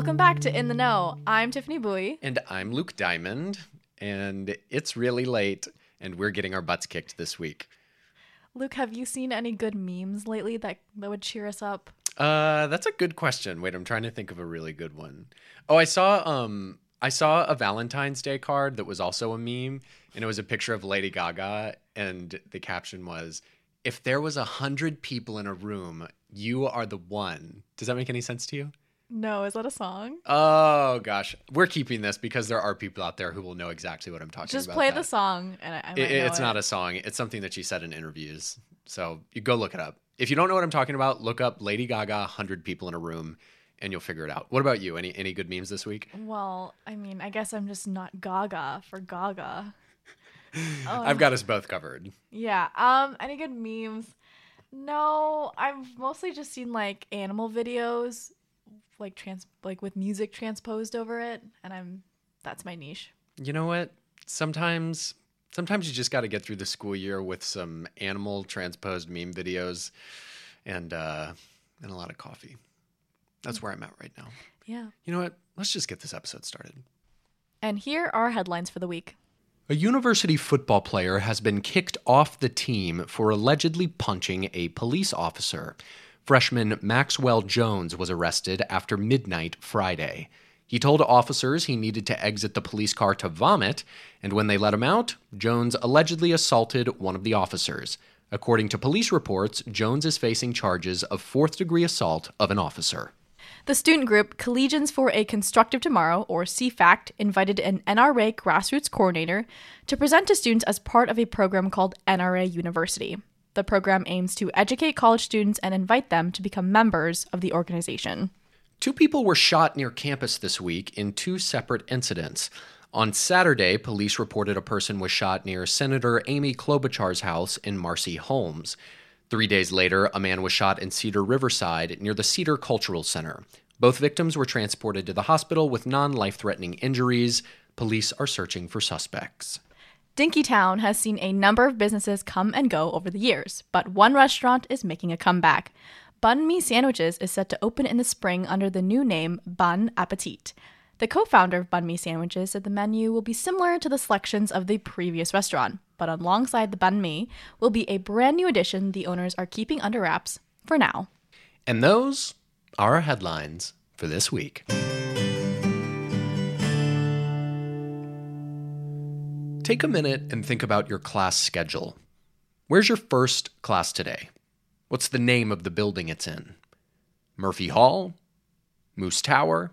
Welcome back to In the Know. I'm Tiffany Bui. And I'm Luke Diamond, and it's really late, and we're getting our butts kicked this week. Luke, have you seen any good memes lately that, that would cheer us up? Uh, that's a good question. Wait, I'm trying to think of a really good one. Oh, I saw um I saw a Valentine's Day card that was also a meme, and it was a picture of Lady Gaga, and the caption was, "If there was a hundred people in a room, you are the one." Does that make any sense to you? No, is that a song? Oh gosh, we're keeping this because there are people out there who will know exactly what I'm talking Just about. Just play that. the song, and I, I It- it's it. not a song. It's something that she said in interviews. So you go look it up. If you don't know what I'm talking about, look up Lady Gaga, hundred people in a room, and you'll figure it out. What about you? Any any good memes this week? Well, I mean, I guess I'm just not Gaga for Gaga. Oh, I've got us both covered. Yeah. Um. Any good memes? No, I've mostly just seen like animal videos, like trans, like with music transposed over it, and I'm that's my niche. You know what? Sometimes sometimes you just got to get through the school year with some animal transposed meme videos, and uh, and a lot of coffee. That's where I'm at right now. Yeah. You know what? Let's just get this episode started. And here are headlines for the week. A university football player has been kicked off the team for allegedly punching a police officer. Freshman Maxwell Jones was arrested after midnight Friday. He told officers he needed to exit the police car to vomit, and when they let him out, Jones allegedly assaulted one of the officers. According to police reports, Jones is facing charges of fourth degree assault of an officer. The student group Collegians for a Constructive Tomorrow, or CFACT, invited an NRA grassroots coordinator to present to students as part of a program called NRA University. The program aims to educate college students and invite them to become members of the organization. Two people were shot near campus this week in two separate incidents. On Saturday, police reported a person was shot near Senator Amy Klobuchar's house in Marcy Holmes. Three days later, a man was shot in Cedar Riverside near the Cedar Cultural Center. Both victims were transported to the hospital with non life threatening injuries. Police are searching for suspects. Dinkytown has seen a number of businesses come and go over the years, but one restaurant is making a comeback. Bun Me Sandwiches is set to open in the spring under the new name Bun Appetit. The co founder of Bun Me Sandwiches said the menu will be similar to the selections of the previous restaurant, but alongside the Bun Me will be a brand new addition the owners are keeping under wraps for now. And those are our headlines for this week. Take a minute and think about your class schedule. Where's your first class today? What's the name of the building it's in? Murphy Hall? Moos Tower?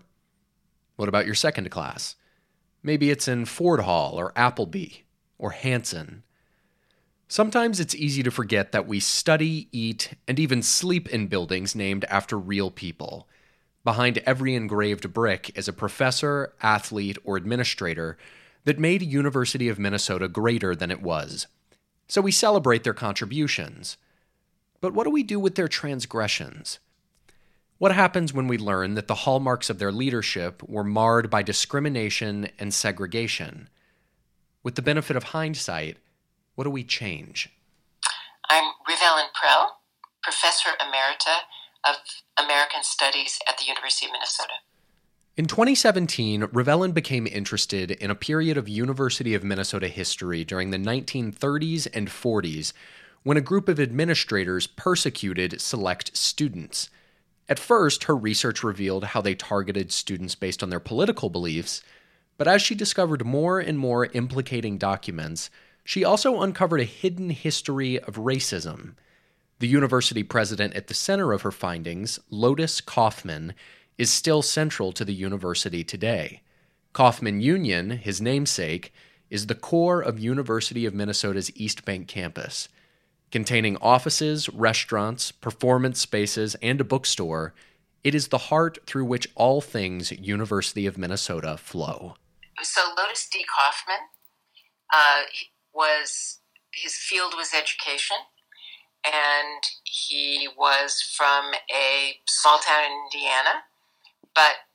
What about your second class? Maybe it's in Ford Hall or Appleby or Hanson. Sometimes it's easy to forget that we study, eat, and even sleep in buildings named after real people. Behind every engraved brick is a professor, athlete, or administrator that made University of Minnesota greater than it was. So we celebrate their contributions. But what do we do with their transgressions? What happens when we learn that the hallmarks of their leadership were marred by discrimination and segregation? With the benefit of hindsight, what do we change? I'm Riv-Ellen Prell, Professor Emerita of American Studies at the University of Minnesota. In 2017, Riv-Ellen became interested in a period of University of Minnesota history during the 1930s and 40s when a group of administrators persecuted select students. At first, her research revealed how they targeted students based on their political beliefs, but as she discovered more and more implicating documents, she also uncovered a hidden history of racism. The university president at the center of her findings, Lotus Coffman, is still central to the university today. Coffman Union, his namesake, is the core of University of Minnesota's East Bank campus. Containing offices, restaurants, performance spaces, and a bookstore, it is the heart through which all things University of Minnesota flow. So Lotus D. Coffman uh, was his field was education, and he was from a small town in Indiana, but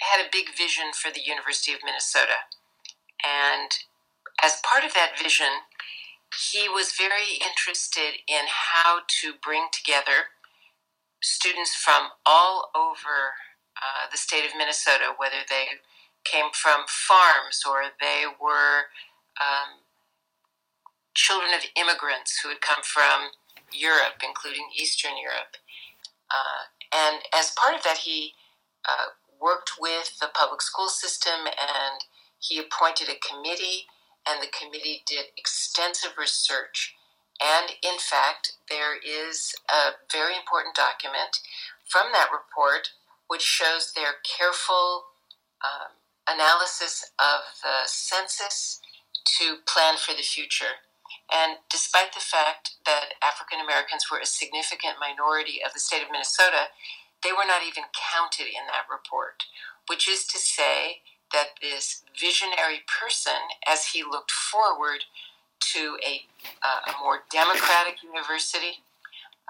had a big vision for the University of Minnesota. And as part of that vision, he was very interested in how to bring together students from all over uh, the state of Minnesota, whether they came from farms or they were um, children of immigrants who had come from Europe, including Eastern Europe. Uh, and as part of that, he uh, worked with the public school system and he appointed a committee, and the committee did extensive research. And in fact, there is a very important document from that report which shows their careful um, analysis of the census to plan for the future. And despite the fact that African Americans were a significant minority of the state of Minnesota, they were not even counted in that report, which is to say that this visionary person, as he looked forward to a, uh, a more democratic university,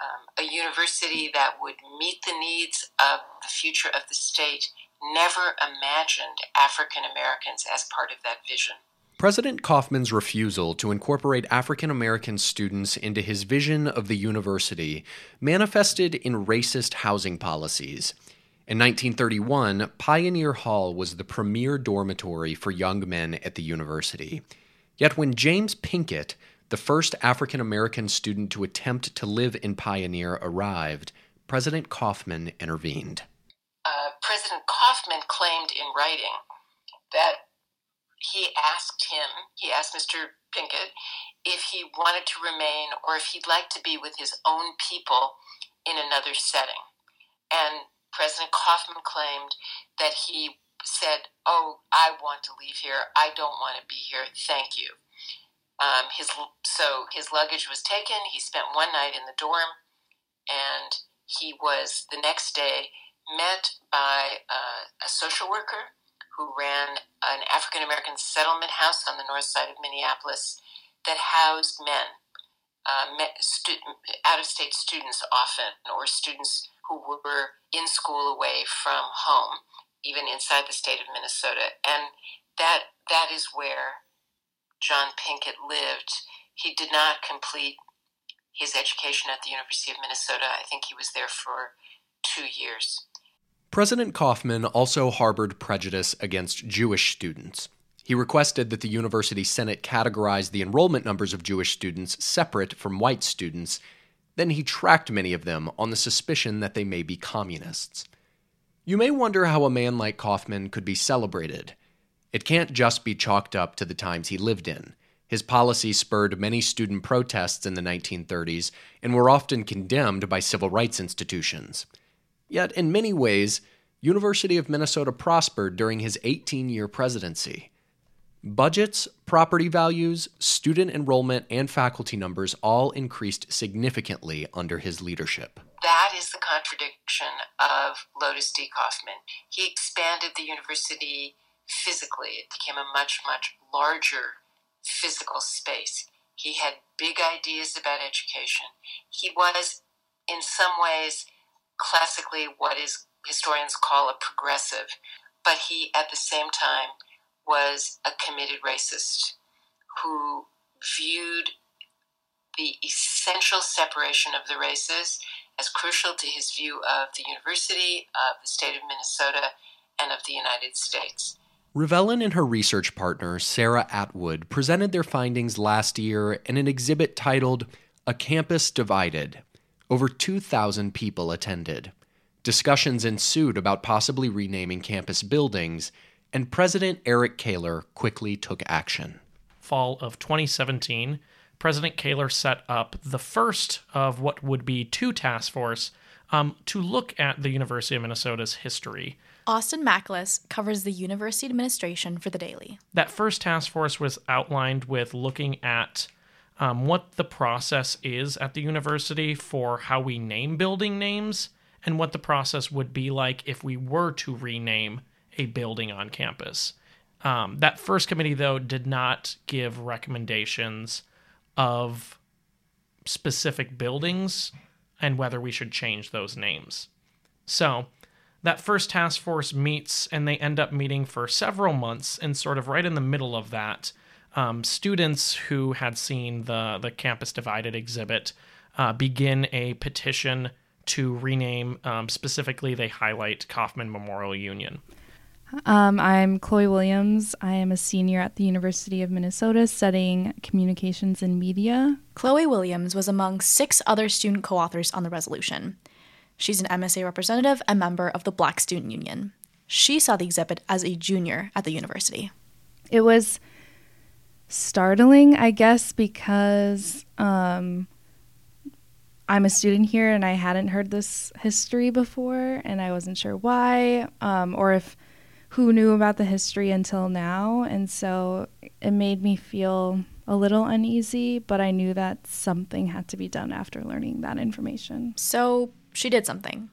um, a university that would meet the needs of the future of the state, never imagined African Americans as part of that vision. President Coffman's refusal to incorporate African American students into his vision of the university manifested in racist housing policies. In 1931, Pioneer Hall was the premier dormitory for young men at the university. Yet when James Pinkett, the first African American student to attempt to live in Pioneer, arrived, President Coffman intervened. Uh, President Coffman claimed in writing that he asked him, he asked Mr. Pinkett, if he wanted to remain or if he'd like to be with his own people in another setting. And President Coffman claimed that he said, Oh, I want to leave here. I don't want to be here. Thank you. Um, his so his luggage was taken. He spent one night in the dorm, and he was the next day met by uh, a social worker who ran an African American settlement house on the north side of Minneapolis that housed men, uh, stu- out of state students often, or students who were in school away from home, even inside the state of Minnesota. And that that is where John Pinkett lived. He did not complete his education at the University of Minnesota. I think he was there for two years. President Coffman also harbored prejudice against Jewish students. He requested that the University Senate categorize the enrollment numbers of Jewish students separate from white students. Then he tracked many of them on the suspicion that they may be communists. You may wonder how a man like Coffman could be celebrated. It can't just be chalked up to the times he lived in. His policies spurred many student protests in the 1930s and were often condemned by civil rights institutions. Yet, in many ways, University of Minnesota prospered during his 18-year presidency. Budgets, property values, student enrollment, and faculty numbers all increased significantly under his leadership. That is the contradiction of Lotus D. Coffman. He expanded the university physically. It became a much, much larger physical space. He had big ideas about education. He was, in some ways, classically what is historians call a progressive, but he at the same time was a committed racist who viewed the essential separation of the races as crucial to his view of the university, of the state of Minnesota, and of the United States. Riv-Ellen and her research partner, Sarah Atwood, presented their findings last year in an exhibit titled A Campus Divided. Over 2,000 people attended. Discussions ensued about possibly renaming campus buildings, and President Eric Kaler quickly took action. Fall of 2017, President Kaler set up the first of what would be two task force um, to look at the University of Minnesota's history. Austin Macklis covers the university administration for the Daily. That first task force was outlined with looking at um, what the process is at the university for how we name building names and what the process would be like if we were to rename a building on campus. Um, that first committee, though, did not give recommendations of specific buildings and whether we should change those names. So, that first task force meets and they end up meeting for several months, and sort of right in the middle of that, um, students who had seen the the campus divided exhibit uh, begin a petition to rename. Um, specifically, they highlight Coffman Memorial Union. Um, I'm Chloe Williams. I am a senior at the University of Minnesota studying communications and media. Chloe Williams was among six other student co authors on the resolution. She's an MSA representative and member of the Black Student Union. She saw the exhibit as a junior at the university. It was startling, I guess, because um, I'm a student here and I hadn't heard this history before, and I wasn't sure why um, or if who knew about the history until now. And so it made me feel a little uneasy, but I knew that something had to be done after learning that information. So she did something.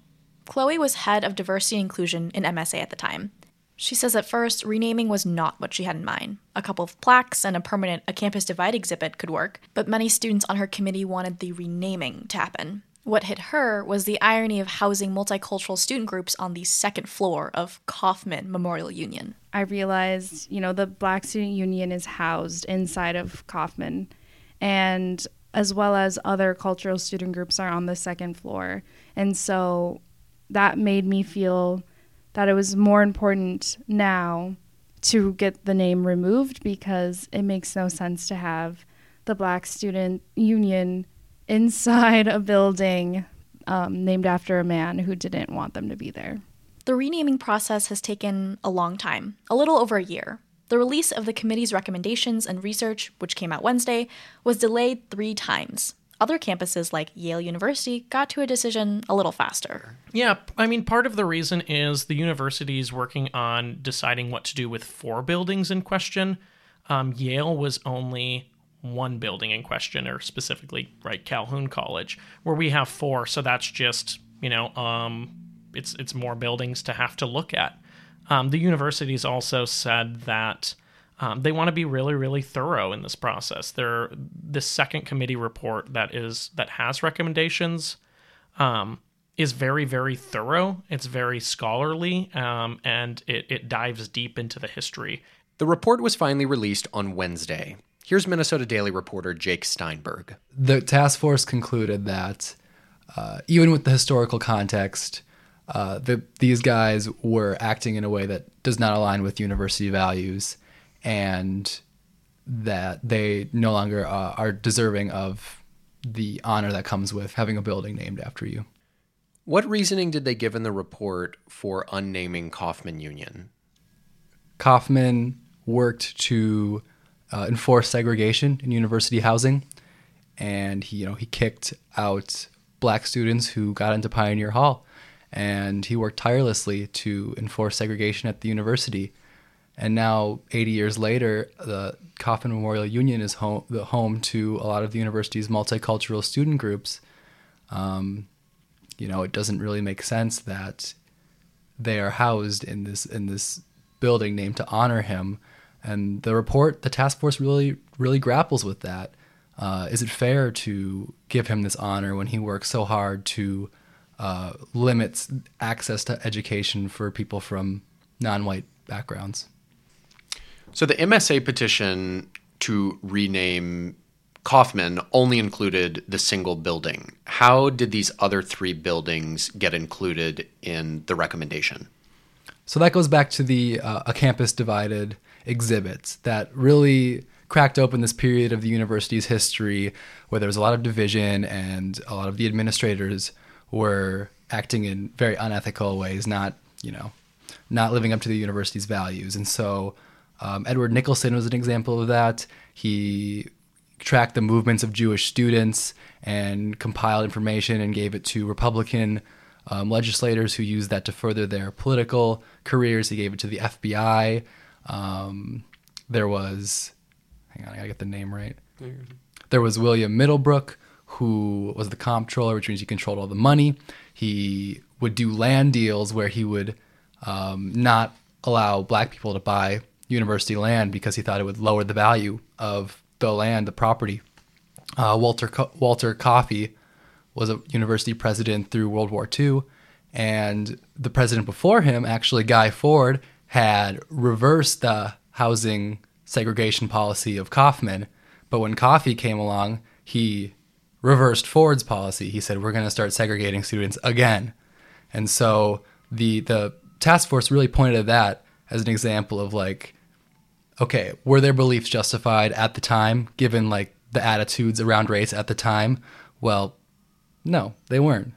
Chloe was head of diversity and inclusion in MSA at the time. She says at first, renaming was not what she had in mind. A couple of plaques and a permanent A Campus Divide exhibit could work, but many students on her committee wanted the renaming to happen. What hit her was the irony of housing multicultural student groups on the second floor of Coffman Memorial Union. I realized, you know, the Black Student Union is housed inside of Coffman, and as well as other cultural student groups are on the second floor. And so that made me feel that it was more important now to get the name removed because it makes no sense to have the Black Student Union inside a building um, named after a man who didn't want them to be there. The renaming process has taken a long time, a little over a year. The release of the committee's recommendations and research, which came out Wednesday, was delayed three times. Other campuses like Yale University got to a decision a little faster. Yeah, I mean, part of the reason is the university is working on deciding what to do with four buildings in question. Um, Yale was only one building in question, or specifically, right, Calhoun College, where we have four. So that's just, you know, um, it's it's more buildings to have to look at. Um, the universities also said that um, they want to be really, really thorough in this process. They're the second committee report that is that has recommendations um, is very, very thorough. It's very scholarly, um, and it, it dives deep into the history. The report was finally released on Wednesday. Here's Minnesota Daily reporter Jake Steinberg. The task force concluded that uh, even with the historical context, uh, the, these guys were acting in a way that does not align with university values and that they no longer uh, are deserving of the honor that comes with having a building named after you. What reasoning did they give in the report for unnaming Coffman Union? Coffman worked to uh, enforce segregation in university housing, and he, you know, he kicked out black students who got into Pioneer Hall, and he worked tirelessly to enforce segregation at the university. And now, 80 years later, the Coffman Memorial Union is home, the home to a lot of the university's multicultural student groups. Um, you know, it doesn't really make sense that they are housed in this in this building named to honor him and the report, the task force really, really grapples with that. Uh, is it fair to give him this honor when he works so hard to uh, limit access to education for people from non-white backgrounds? So the MSA petition to rename Coffman only included the single building. How did these other three buildings get included in the recommendation? So that goes back to the uh, a campus divided exhibits that really cracked open this period of the university's history where there was a lot of division and a lot of the administrators were acting in very unethical ways, not, you know, not living up to the university's values. And so um, Edward Nicholson was an example of that. He tracked the movements of Jewish students and compiled information and gave it to Republican um, legislators who used that to further their political careers. He gave it to the FBI. Um, there was, hang on, I gotta get the name right. There was William Middlebrook, who was the comptroller, which means he controlled all the money. He would do land deals where he would um, not allow black people to buy university land because he thought it would lower the value of the land, the property. Uh, Walter Co- Walter Coffey was a university president through World War II, and the president before him, actually Guy Ford, had reversed the housing segregation policy of Coffman. But when Coffey came along, he reversed Ford's policy. He said, we're going to start segregating students again. And so the, the task force really pointed at that as an example of like, okay, were their beliefs justified at the time, given like the attitudes around race at the time? Well, no, they weren't.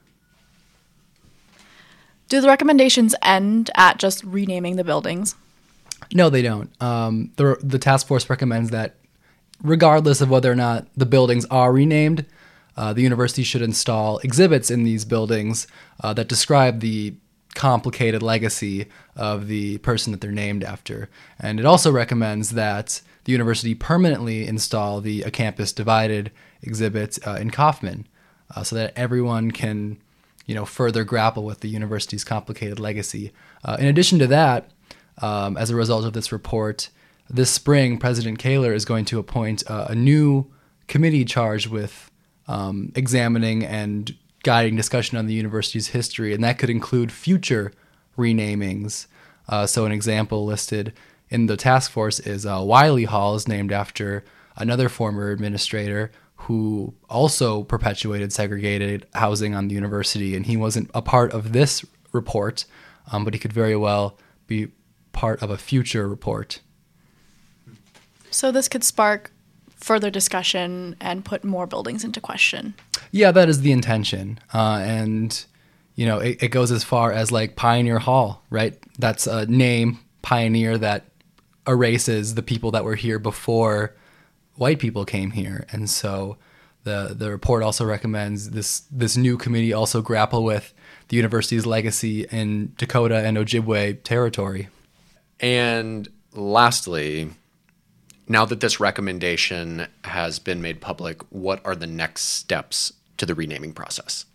Do the recommendations end at just renaming the buildings? No, they don't. Um, the the task force recommends that, regardless of whether or not the buildings are renamed, uh, the university should install exhibits in these buildings uh, that describe the complicated legacy of the person that they're named after. And it also recommends that the university permanently install the A Campus Divided exhibit uh, in Coffman uh, so that everyone can, you know, further grapple with the university's complicated legacy. Uh, in addition to that, um, as a result of this report, this spring, President Kaler is going to appoint uh, a new committee charged with um, examining and guiding discussion on the university's history, and that could include future renamings. Uh, so, an example listed in the task force is uh, Willey Hall is named after another former administrator who also perpetuated segregated housing on the university, and he wasn't a part of this report, um, but he could very well be part of a future report. So this could spark further discussion and put more buildings into question. Yeah, that is the intention. Uh, and, you know, it, it, goes as far as like Pioneer Hall, right? That's a name, Pioneer, that erases the people that were here before white people came here. And so the, the report also recommends this, this new committee also grapple with the university's legacy in Dakota and Ojibwe territory. And lastly, now that this recommendation has been made public, what are the next steps to the renaming process?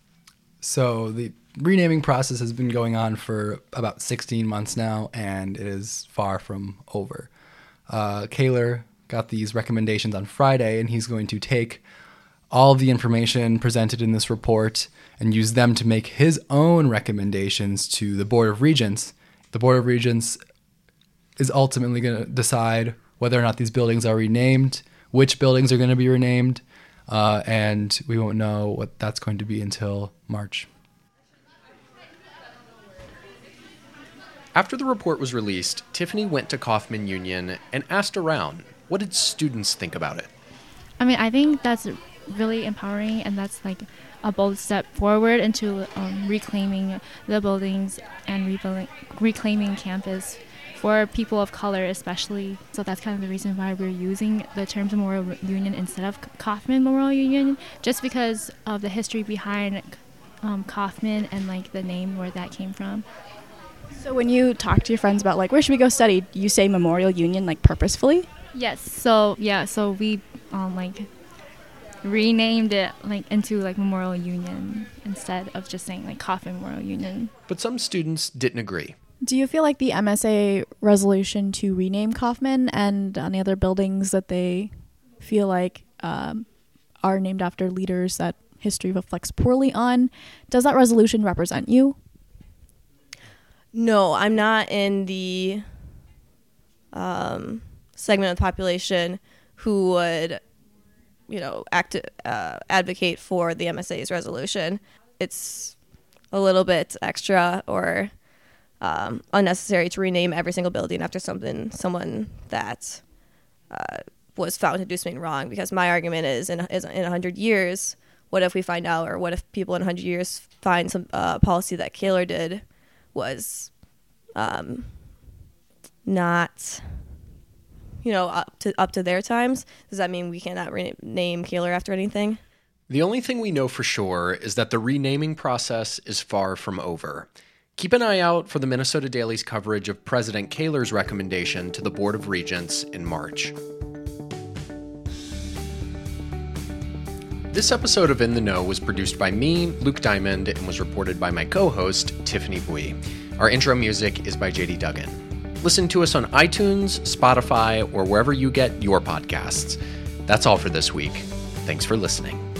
So the renaming process has been going on for about 16 months now, and it is far from over. Uh, Kaler got these recommendations on Friday, and he's going to take all the information presented in this report and use them to make his own recommendations to the Board of Regents. The Board of Regents is ultimately going to decide whether or not these buildings are renamed, which buildings are going to be renamed, uh, and we won't know what that's going to be until March. After the report was released, Tiffany went to Coffman Union and asked around, what did students think about it? I mean, I think that's really empowering and that's like a bold step forward into um, reclaiming the buildings and reclaiming campus for people of color especially. So that's kind of the reason why we're using the term Memorial Union instead of Coffman Memorial Union, just because of the history behind um, Coffman and like the name where that came from. So when you talk to your friends about like where should we go study, you say Memorial Union like purposefully? Yes. So yeah. So we um, like renamed it like into like Memorial Union instead of just saying like Coffman Memorial Union. But some students didn't agree. Do you feel like the MSA resolution to rename Coffman and any other buildings that they feel like um, are named after leaders that history reflects poorly on, does that resolution represent you? No, I'm not in the um, segment of the population who would, you know, act uh, advocate for the MSA's resolution. It's a little bit extra or um, unnecessary to rename every single building after something someone that uh, was found to do something wrong. Because my argument is, in is in hundred years, what if we find out, or what if people in hundred years find some uh, policy that Kaler did was um, not you know up to up to their times? Does that mean we cannot rename Kaler after anything? The only thing we know for sure is that the renaming process is far from over Keep an eye out for the Minnesota Daily's coverage of President Kaler's recommendation to the Board of Regents in March. This episode of In the Know was produced by me, Luke Diamond, and was reported by my co host, Tiffany Bui. Our intro music is by JD Duggan. Listen to us on iTunes, Spotify, or wherever you get your podcasts. That's all for this week. Thanks for listening.